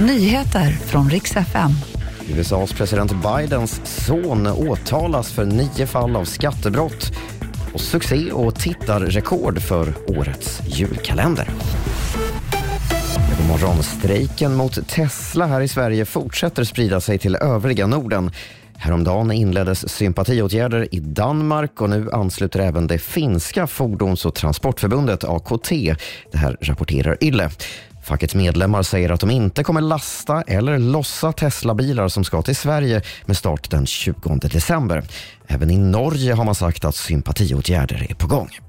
Nyheter från riks FM. USAs president Bidens son åtalas för nio fall av skattebrott och succé och tittarrekord för årets julkalender. God morgon. Strejken mot Tesla här i Sverige fortsätter sprida sig till övriga Norden. Häromdagen inleddes sympatiåtgärder i Danmark och nu ansluter även det finska fordons och transportförbundet AKT. Det här rapporterar Yle. Fackets medlemmar säger att de inte kommer lasta eller lossa Tesla-bilar som ska till Sverige med start den 20 december. Även i Norge har man sagt att sympatiåtgärder är på gång.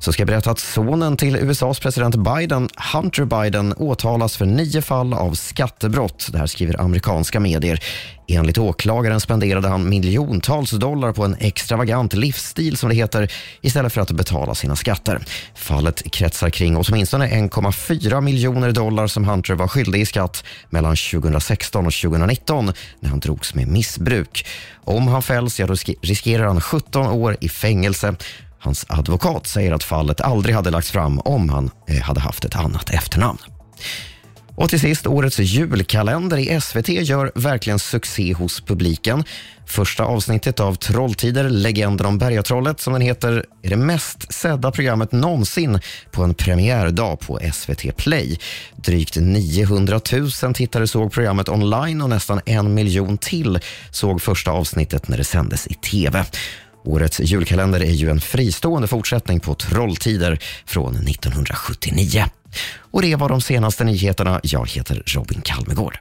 Så ska jag berätta att sonen till USAs president Biden, Hunter Biden, åtalas för nio fall av skattebrott. Det här skriver amerikanska medier. Enligt åklagaren spenderade han miljontals dollar på en extravagant livsstil som det heter istället för att betala sina skatter. Fallet kretsar kring åtminstone 1,4 miljoner dollar som Hunter var skyldig i skatt mellan 2016 och 2019 när han drogs med missbruk. Om han fälls ja, då riskerar han 17 år i fängelse. Hans advokat säger att fallet aldrig hade lagts fram om han eh, hade haft ett annat efternamn. Och till sist, årets julkalender i SVT gör verkligen succé hos publiken. Första avsnittet av Trolltider, legenden om Bergatrollet, som den heter, är det mest sedda programmet någonsin på en premiärdag på SVT Play. Drygt 900 000 tittare såg programmet online och nästan en miljon till såg första avsnittet när det sändes i tv. Årets julkalender är ju en fristående fortsättning på Trolltider från 1979. Och det var de senaste nyheterna. Jag heter Robin Kalmegård.